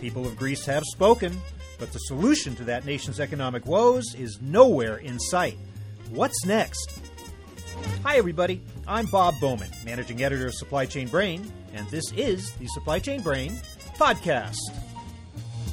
people of Greece have spoken, but the solution to that nation's economic woes is nowhere in sight. What's next? Hi, everybody. I'm Bob Bowman, managing editor of Supply Chain Brain, and this is the Supply Chain Brain podcast.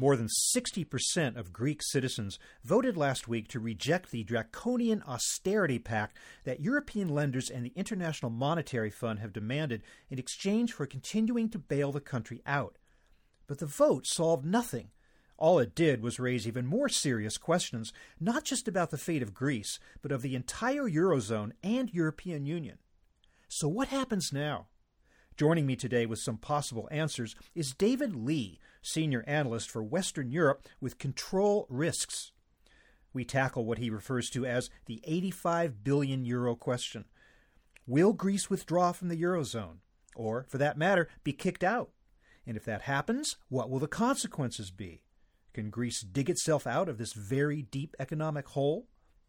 More than 60% of Greek citizens voted last week to reject the draconian austerity pact that European lenders and the International Monetary Fund have demanded in exchange for continuing to bail the country out. But the vote solved nothing. All it did was raise even more serious questions, not just about the fate of Greece, but of the entire Eurozone and European Union. So, what happens now? Joining me today with some possible answers is David Lee, senior analyst for Western Europe with Control Risks. We tackle what he refers to as the 85 billion euro question. Will Greece withdraw from the Eurozone? Or, for that matter, be kicked out? And if that happens, what will the consequences be? Can Greece dig itself out of this very deep economic hole?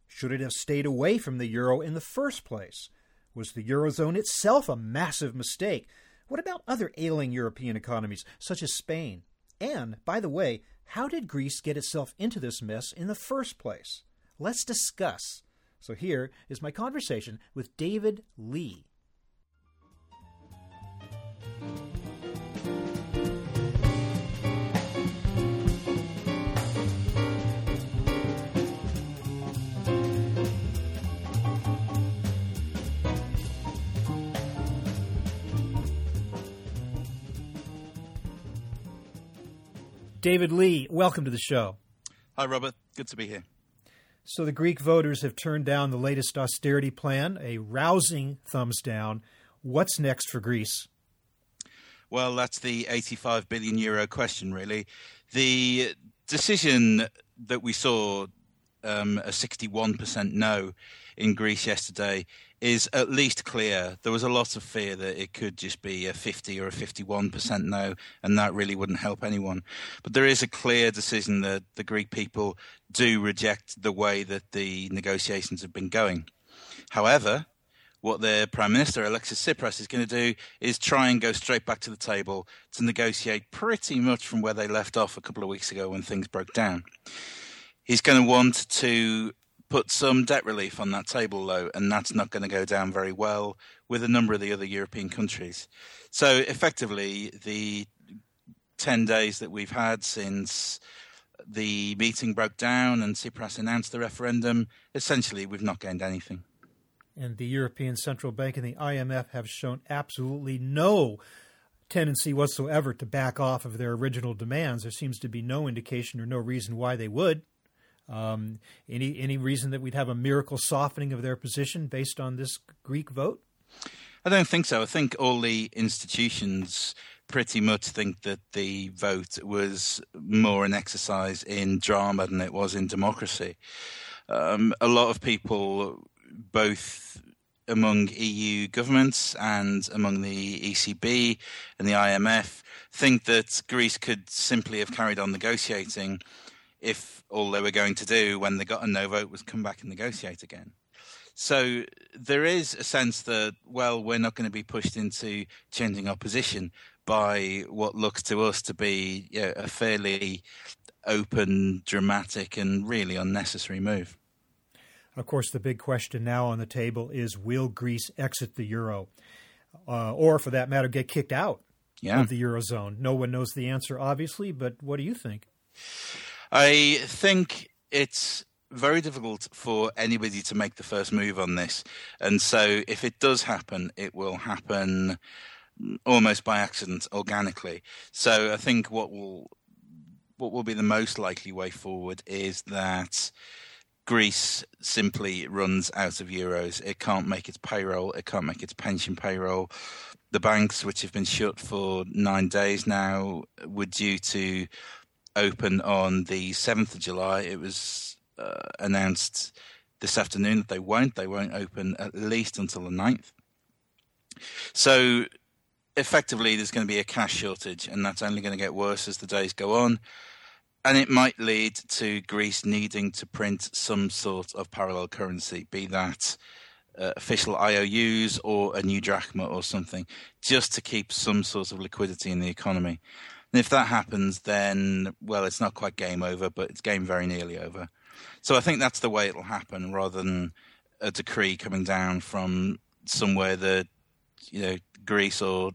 Should it have stayed away from the euro in the first place? Was the Eurozone itself a massive mistake? What about other ailing European economies, such as Spain? And, by the way, how did Greece get itself into this mess in the first place? Let's discuss. So here is my conversation with David Lee. David Lee, welcome to the show. Hi, Robert. Good to be here. So, the Greek voters have turned down the latest austerity plan, a rousing thumbs down. What's next for Greece? Well, that's the 85 billion euro question, really. The decision that we saw um, a 61% no in Greece yesterday is at least clear. There was a lot of fear that it could just be a 50 or a 51% no, and that really wouldn't help anyone. But there is a clear decision that the Greek people do reject the way that the negotiations have been going. However, what their Prime Minister, Alexis Tsipras, is going to do is try and go straight back to the table to negotiate pretty much from where they left off a couple of weeks ago when things broke down. He's going to want to put some debt relief on that table, though, and that's not going to go down very well with a number of the other European countries. So, effectively, the 10 days that we've had since the meeting broke down and Tsipras announced the referendum, essentially, we've not gained anything. And the European Central Bank and the IMF have shown absolutely no tendency whatsoever to back off of their original demands. There seems to be no indication or no reason why they would. Um, any any reason that we'd have a miracle softening of their position based on this Greek vote? I don't think so. I think all the institutions pretty much think that the vote was more an exercise in drama than it was in democracy. Um, a lot of people, both among EU governments and among the ECB and the IMF, think that Greece could simply have carried on negotiating if all they were going to do when they got a no vote was come back and negotiate again. So there is a sense that, well, we're not going to be pushed into changing our position by what looks to us to be you know, a fairly open, dramatic, and really unnecessary move. Of course, the big question now on the table is will Greece exit the euro? Uh, or, for that matter, get kicked out yeah. of the eurozone? No one knows the answer, obviously, but what do you think? I think it's very difficult for anybody to make the first move on this. And so if it does happen, it will happen almost by accident, organically. So I think what will what will be the most likely way forward is that Greece simply runs out of euros. It can't make its payroll. It can't make its pension payroll. the banks, which have been shut for nine days now, were due to open on the 7th of July. It was uh, announced this afternoon that they won't. They won't open at least until the 9th. So effectively, there's going to be a cash shortage, and that's only going to get worse as the days go on. And it might lead to Greece needing to print some sort of parallel currency, be that uh, official IOUs or a new drachma or something, just to keep some sort of liquidity in the economy. And if that happens, then, well, it's not quite game over, but it's game very nearly over. So I think that's the way it'll happen rather than a decree coming down from somewhere that, you know, Greece or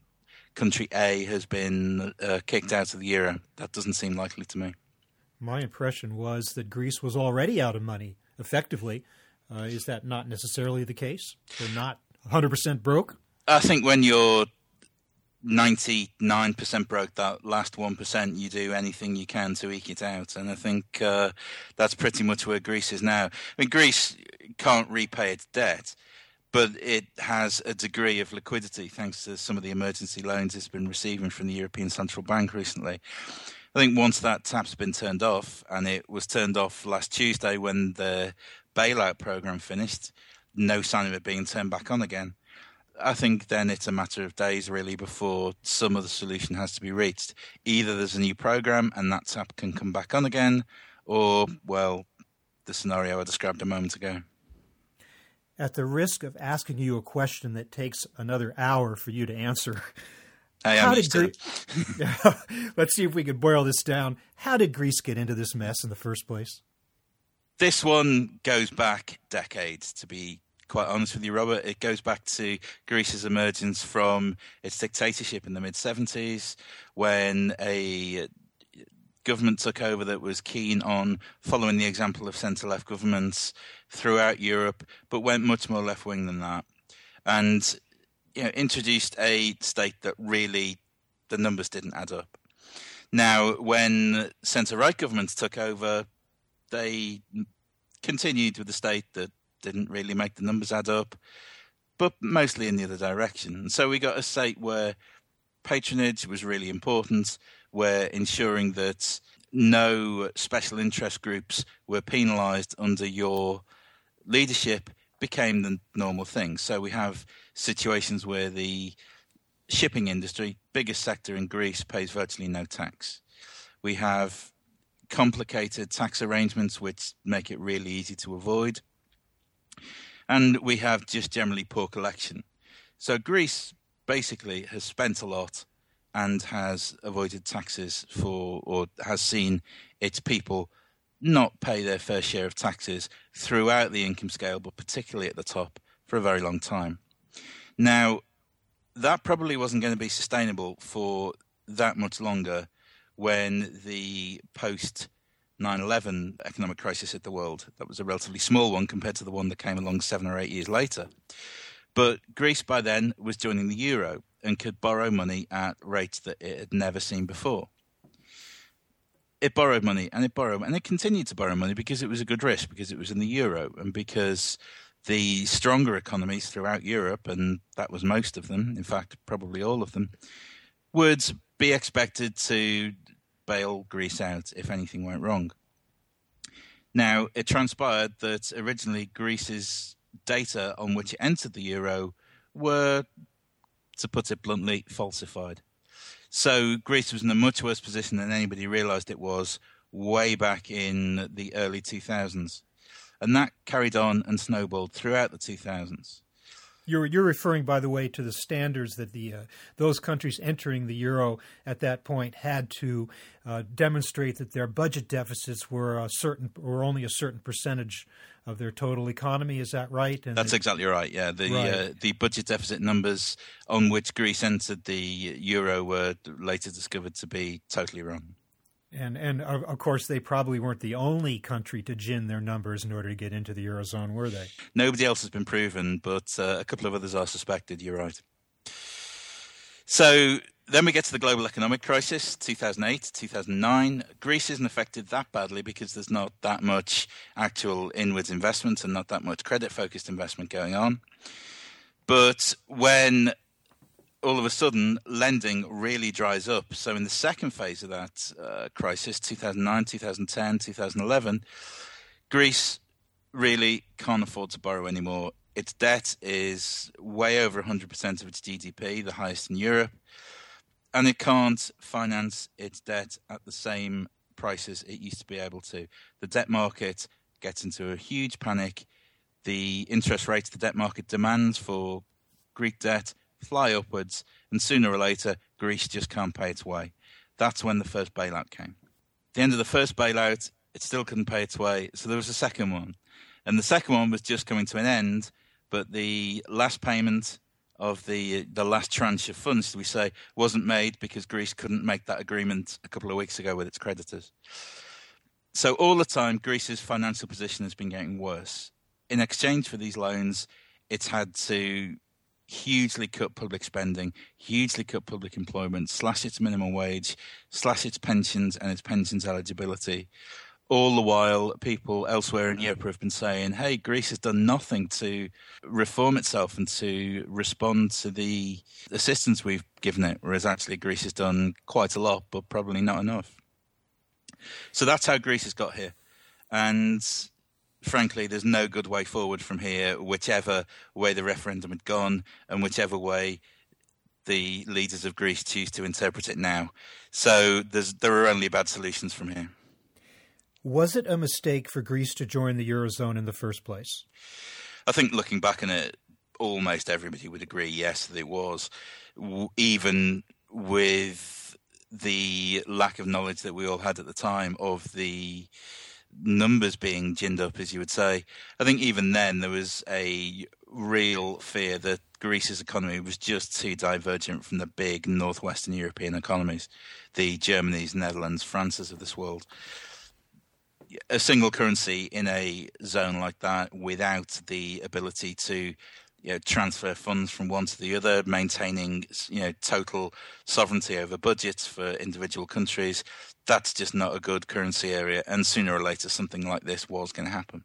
country A has been uh, kicked out of the euro. That doesn't seem likely to me. My impression was that Greece was already out of money, effectively. Uh, is that not necessarily the case? They're not 100% broke? I think when you're 99% broke, that last 1%, you do anything you can to eke it out. And I think uh, that's pretty much where Greece is now. I mean, Greece can't repay its debt, but it has a degree of liquidity thanks to some of the emergency loans it's been receiving from the European Central Bank recently. I think once that tap's been turned off, and it was turned off last Tuesday when the bailout program finished, no sign of it being turned back on again. I think then it's a matter of days really before some of the solution has to be reached. Either there's a new program and that tap can come back on again, or, well, the scenario I described a moment ago. At the risk of asking you a question that takes another hour for you to answer, I How did Greece? Let's see if we can boil this down. How did Greece get into this mess in the first place? This one goes back decades, to be quite honest with you, Robert. It goes back to Greece's emergence from its dictatorship in the mid 70s when a government took over that was keen on following the example of centre left governments throughout Europe, but went much more left wing than that. And you know, introduced a state that really the numbers didn't add up. Now, when centre right governments took over, they continued with the state that didn't really make the numbers add up, but mostly in the other direction. And so we got a state where patronage was really important, where ensuring that no special interest groups were penalised under your leadership became the normal thing. So we have situations where the shipping industry, biggest sector in Greece, pays virtually no tax. We have complicated tax arrangements which make it really easy to avoid. And we have just generally poor collection. So Greece basically has spent a lot and has avoided taxes for, or has seen its people not pay their fair share of taxes throughout the income scale, but particularly at the top, for a very long time. Now, that probably wasn't going to be sustainable for that much longer when the post 9 11 economic crisis hit the world. That was a relatively small one compared to the one that came along seven or eight years later. But Greece by then was joining the euro and could borrow money at rates that it had never seen before. It borrowed money and it borrowed and it continued to borrow money because it was a good risk, because it was in the euro and because the stronger economies throughout Europe, and that was most of them, in fact, probably all of them, would be expected to bail Greece out if anything went wrong. Now, it transpired that originally Greece's data on which it entered the euro were, to put it bluntly, falsified. So Greece was in a much worse position than anybody realized it was way back in the early 2000s and that carried on and snowballed throughout the 2000s. You're you're referring, by the way, to the standards that the uh, those countries entering the euro at that point had to uh, demonstrate that their budget deficits were a certain were only a certain percentage of their total economy. Is that right? And That's exactly right. Yeah, the right. Uh, the budget deficit numbers on which Greece entered the euro were later discovered to be totally wrong. And and of course, they probably weren't the only country to gin their numbers in order to get into the eurozone, were they? Nobody else has been proven, but uh, a couple of others are suspected. You're right. So then we get to the global economic crisis, 2008, 2009. Greece isn't affected that badly because there's not that much actual inwards investment and not that much credit focused investment going on. But when all of a sudden, lending really dries up. So, in the second phase of that uh, crisis, 2009, 2010, 2011, Greece really can't afford to borrow anymore. Its debt is way over 100% of its GDP, the highest in Europe, and it can't finance its debt at the same prices it used to be able to. The debt market gets into a huge panic. The interest rates the debt market demands for Greek debt fly upwards, and sooner or later, Greece just can't pay its way. That's when the first bailout came. At the end of the first bailout, it still couldn't pay its way, so there was a second one. And the second one was just coming to an end, but the last payment of the the last tranche of funds, we say, wasn't made because Greece couldn't make that agreement a couple of weeks ago with its creditors. So all the time, Greece's financial position has been getting worse. In exchange for these loans, it's had to hugely cut public spending, hugely cut public employment, slash its minimum wage, slash its pensions and its pensions eligibility. All the while, people elsewhere in Europe have been saying, hey, Greece has done nothing to reform itself and to respond to the assistance we've given it, whereas actually Greece has done quite a lot, but probably not enough. So that's how Greece has got here. And frankly, there's no good way forward from here, whichever way the referendum had gone and whichever way the leaders of Greece choose to interpret it now. So there are only bad solutions from here. Was it a mistake for Greece to join the Eurozone in the first place? I think looking back on it, almost everybody would agree, yes, that it was. Even with the lack of knowledge that we all had at the time of the numbers being ginned up, as you would say, I think even then there was a real fear that Greece's economy was just too divergent from the big northwestern European economies, the Germanys, Netherlands, Frances of this world. A single currency in a zone like that without the ability to you know, transfer funds from one to the other, maintaining you know total sovereignty over budgets for individual countries. That's just not a good currency area, and sooner or later something like this was going to happen.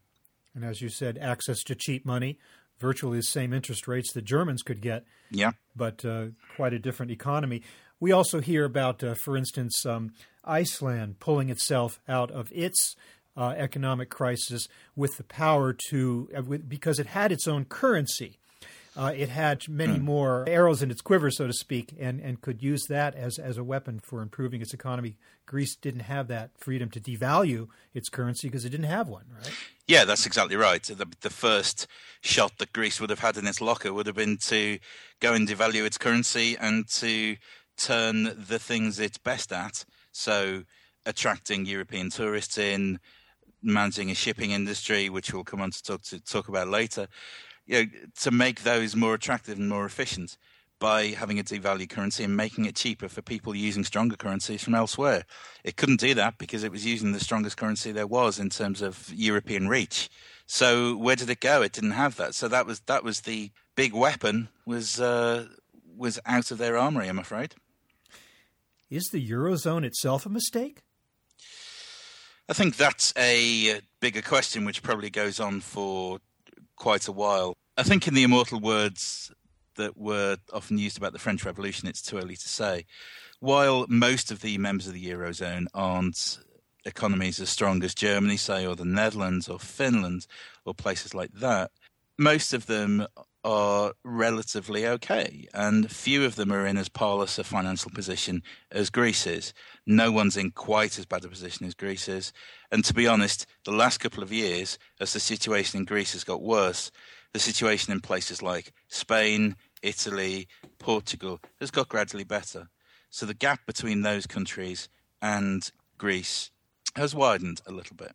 And as you said, access to cheap money, virtually the same interest rates that Germans could get. Yeah, but uh, quite a different economy. We also hear about, uh, for instance, um, Iceland pulling itself out of its uh, economic crisis with the power to, uh, because it had its own currency uh, it had many mm. more arrows in its quiver, so to speak, and, and could use that as, as a weapon for improving its economy. Greece didn't have that freedom to devalue its currency because it didn't have one, right? Yeah, that's exactly right. The, the first shot that Greece would have had in its locker would have been to go and devalue its currency and to turn the things it's best at. So, attracting European tourists in, managing a shipping industry, which we'll come on to talk to talk about later, you know, to make those more attractive and more efficient by having a devalued currency and making it cheaper for people using stronger currencies from elsewhere. It couldn't do that because it was using the strongest currency there was in terms of European reach. So where did it go? It didn't have that. So that was that was the big weapon was uh, was out of their armory. I'm afraid. Is the eurozone itself a mistake? I think that's a bigger question, which probably goes on for quite a while. I think, in the immortal words that were often used about the French Revolution, it's too early to say. While most of the members of the Eurozone aren't economies as strong as Germany, say, or the Netherlands or Finland or places like that, most of them are relatively okay, and few of them are in as parlous a financial position as Greece is. No one's in quite as bad a position as Greece is. And to be honest, the last couple of years, as the situation in Greece has got worse, the situation in places like Spain, Italy, Portugal has got gradually better. So the gap between those countries and Greece has widened a little bit.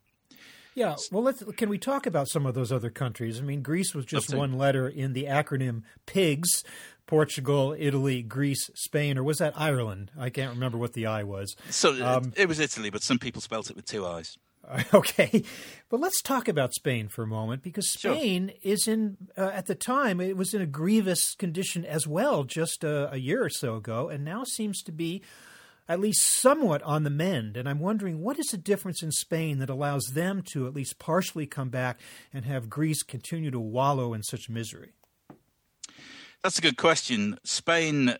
Yeah, well, let's can we talk about some of those other countries? I mean, Greece was just one letter in the acronym PIGS. Portugal, Italy, Greece, Spain, or was that Ireland? I can't remember what the I was. So um, it was Italy, but some people spelt it with two I's. Okay, but let's talk about Spain for a moment because Spain sure. is in uh, at the time it was in a grievous condition as well just a, a year or so ago, and now seems to be at least somewhat on the mend. And I'm wondering what is the difference in Spain that allows them to at least partially come back and have Greece continue to wallow in such misery? That's a good question. Spain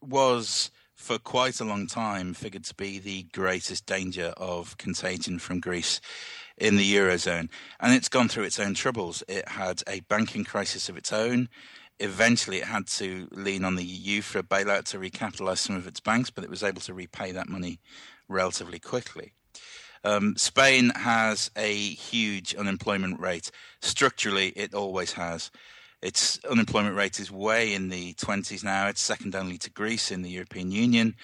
was for quite a long time figured to be the greatest danger of contagion from Greece in the Eurozone. And it's gone through its own troubles. It had a banking crisis of its own. Eventually, it had to lean on the EU for a bailout to recapitalize some of its banks, but it was able to repay that money relatively quickly. Um, Spain has a huge unemployment rate. Structurally, it always has. Its unemployment rate is way in the 20s now. It's second only to Greece in the European Union.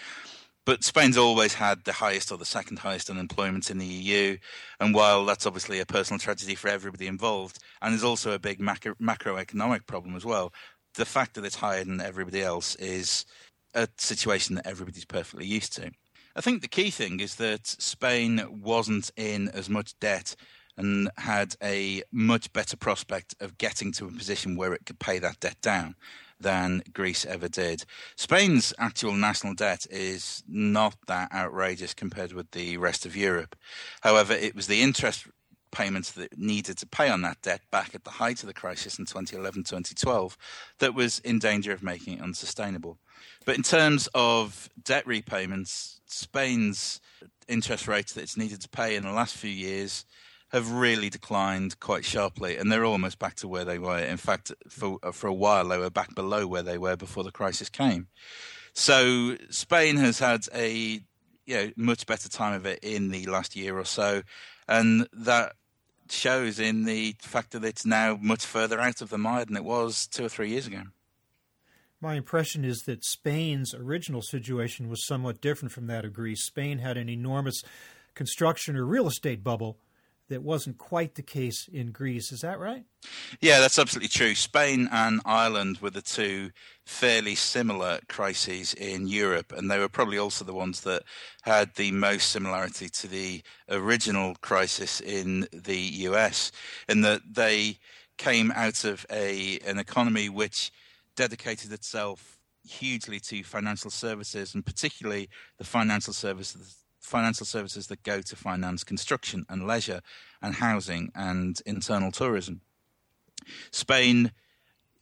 But Spain's always had the highest or the second highest unemployment in the EU. And while that's obviously a personal tragedy for everybody involved, and is also a big macro- macroeconomic problem as well, the fact that it's higher than everybody else is a situation that everybody's perfectly used to. I think the key thing is that Spain wasn't in as much debt and had a much better prospect of getting to a position where it could pay that debt down than Greece ever did. Spain's actual national debt is not that outrageous compared with the rest of Europe. However, it was the interest payments that needed to pay on that debt back at the height of the crisis in 2011 2012 that was in danger of making it unsustainable. But in terms of debt repayments, Spain's interest rates that it's needed to pay in the last few years have really declined quite sharply, and they're almost back to where they were. In fact, for for a while they were back below where they were before the crisis came. So Spain has had a you know much better time of it in the last year or so, and that shows in the fact that it's now much further out of the mire than it was two or three years ago. My impression is that Spain's original situation was somewhat different from that of Greece. Spain had an enormous construction or real estate bubble that wasn't quite the case in Greece. Is that right? Yeah, that's absolutely true. Spain and Ireland were the two fairly similar crises in Europe, and they were probably also the ones that had the most similarity to the original crisis in the US, in that they came out of a an economy which dedicated itself hugely to financial services and particularly the financial services financial services that go to finance construction and leisure and housing and internal tourism. Spain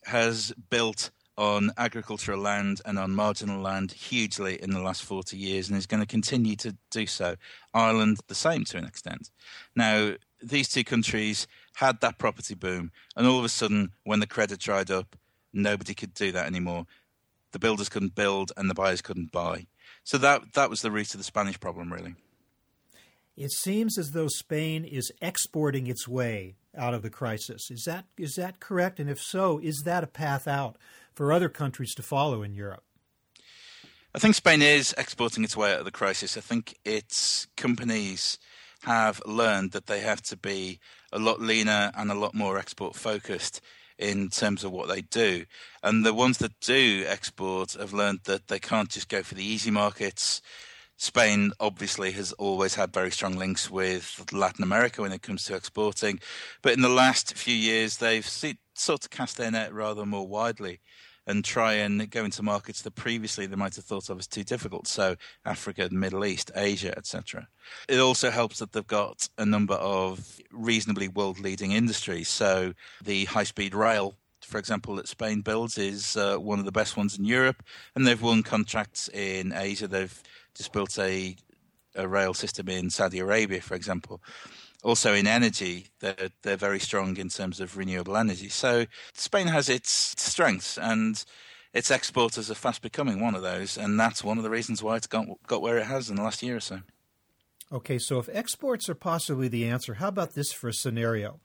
has built on agricultural land and on marginal land hugely in the last 40 years and is going to continue to do so. Ireland, the same to an extent. Now, these two countries had that property boom, and all of a sudden, when the credit dried up, nobody could do that anymore. The builders couldn't build and the buyers couldn't buy. So that that was the root of the Spanish problem, really. It seems as though Spain is exporting its way out of the crisis. Is that is that correct? And if so, is that a path out for other countries to follow in Europe? I think Spain is exporting its way out of the crisis. I think its companies have learned that they have to be a lot leaner and a lot more export focused in terms of what they do. And the ones that do export have learned that they can't just go for the easy markets. Spain obviously has always had very strong links with Latin America when it comes to exporting, but in the last few years they've sort of cast their net rather more widely and try and go into markets that previously they might have thought of as too difficult. So Africa, the Middle East, Asia, etc. It also helps that they've got a number of reasonably world-leading industries. So the high-speed rail for example, that Spain builds is uh, one of the best ones in Europe, and they've won contracts in Asia. They've just built a, a rail system in Saudi Arabia, for example also in energy, they're, they're very strong in terms of renewable energy. So Spain has its strengths and its exporters are fast becoming one of those. And that's one of the reasons why it's got, got where it has in the last year or so. Okay, so if exports are possibly the answer, how about this for a scenario?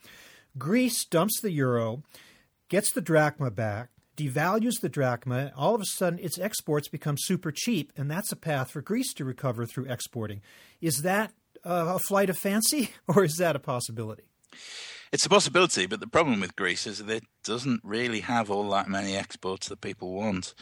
Greece dumps the euro, gets the drachma back, devalues the drachma, all of a sudden its exports become super cheap, and that's a path for Greece to recover through exporting. Is that Uh, a flight of fancy, or is that a possibility? It's a possibility, but the problem with Greece is that it doesn't really have all that many exports that people want.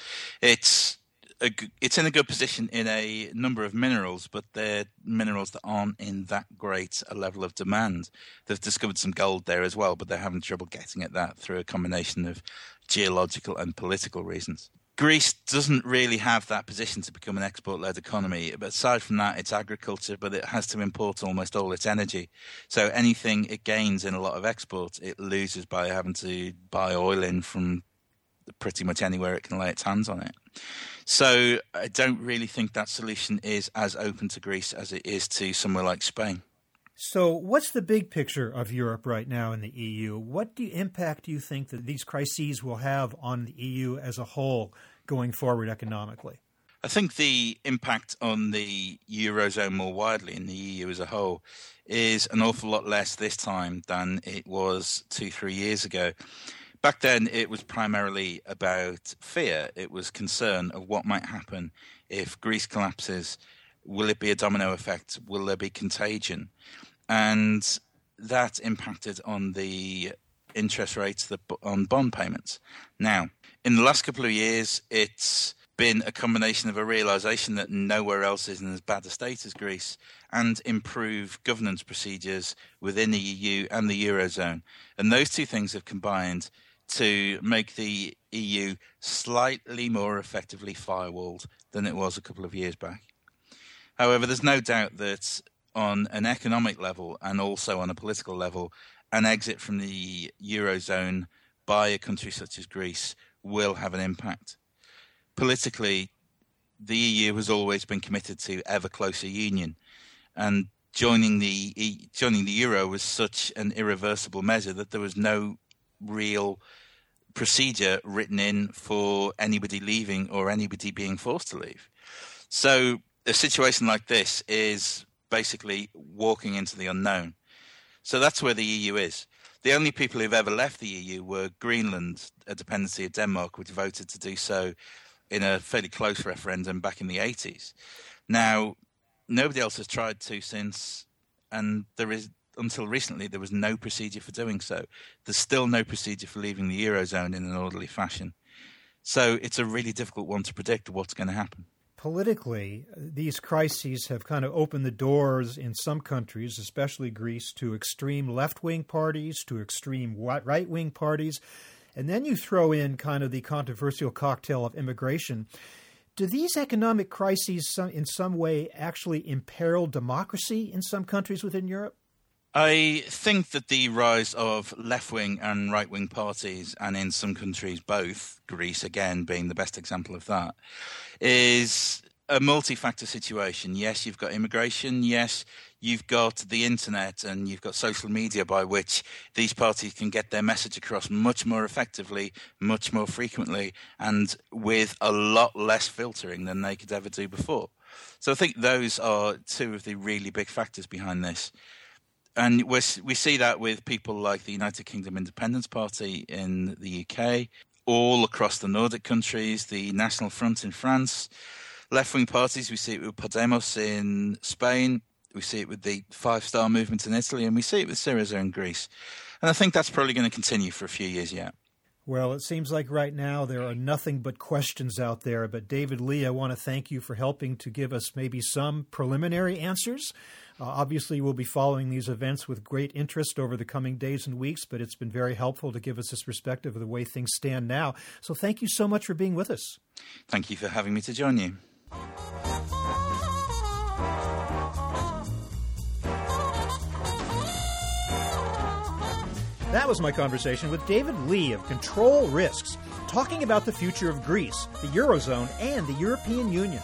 It's a, it's in a good position in a number of minerals, but they're minerals that aren't in that great a level of demand. They've discovered some gold there as well, but they're having trouble getting at that through a combination of geological and political reasons. Greece doesn't really have that position to become an export led economy. But aside from that, it's agriculture, but it has to import almost all its energy. So anything it gains in a lot of exports, it loses by having to buy oil in from pretty much anywhere it can lay its hands on it. So I don't really think that solution is as open to Greece as it is to somewhere like Spain. So, what's the big picture of Europe right now in the EU? What do, impact do you think that these crises will have on the EU as a whole going forward economically? I think the impact on the Eurozone more widely in the EU as a whole is an awful lot less this time than it was two, three years ago. Back then, it was primarily about fear. It was concern of what might happen if Greece collapses. Will it be a domino effect? Will there be contagion? And that impacted on the interest rates on bond payments. Now, in the last couple of years, it's been a combination of a realization that nowhere else is in as bad a state as Greece and improved governance procedures within the EU and the Eurozone. And those two things have combined to make the EU slightly more effectively firewalled than it was a couple of years back. However, there's no doubt that on an economic level and also on a political level, an exit from the Eurozone by a country such as Greece will have an impact politically, the EU has always been committed to ever closer union, and joining the joining the euro was such an irreversible measure that there was no real procedure written in for anybody leaving or anybody being forced to leave. So a situation like this is basically walking into the unknown. So that's where the EU is. The only people who've ever left the EU were Greenland, a dependency of Denmark, which voted to do so in a fairly close referendum back in the 80s. Now, nobody else has tried to since, and there is until recently there was no procedure for doing so. There's still no procedure for leaving the eurozone in an orderly fashion. So it's a really difficult one to predict what's going to happen. Politically, these crises have kind of opened the doors in some countries, especially Greece, to extreme left wing parties, to extreme right wing parties. And then you throw in kind of the controversial cocktail of immigration. Do these economic crises in some way actually imperil democracy in some countries within Europe? I think that the rise of left wing and right wing parties, and in some countries both, Greece again being the best example of that, is a multi factor situation. Yes, you've got immigration. Yes, you've got the internet and you've got social media by which these parties can get their message across much more effectively, much more frequently, and with a lot less filtering than they could ever do before. So I think those are two of the really big factors behind this. And we we see that with people like the United Kingdom Independence Party in the UK, all across the Nordic countries, the National Front in France, left wing parties. We see it with Podemos in Spain, we see it with the Five Star Movement in Italy, and we see it with Syriza in Greece. And I think that's probably going to continue for a few years yet. Well, it seems like right now there are nothing but questions out there. But David Lee, I want to thank you for helping to give us maybe some preliminary answers. Uh, obviously, we'll be following these events with great interest over the coming days and weeks, but it's been very helpful to give us this perspective of the way things stand now. So thank you so much for being with us. Thank you for having me to join you. That was my conversation with David Lee of Control Risks, talking about the future of Greece, the Eurozone, and the European Union.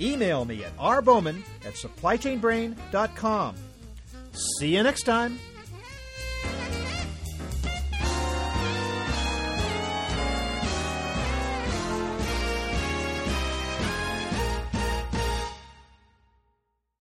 Email me at rbowman at supplychainbrain.com. See you next time.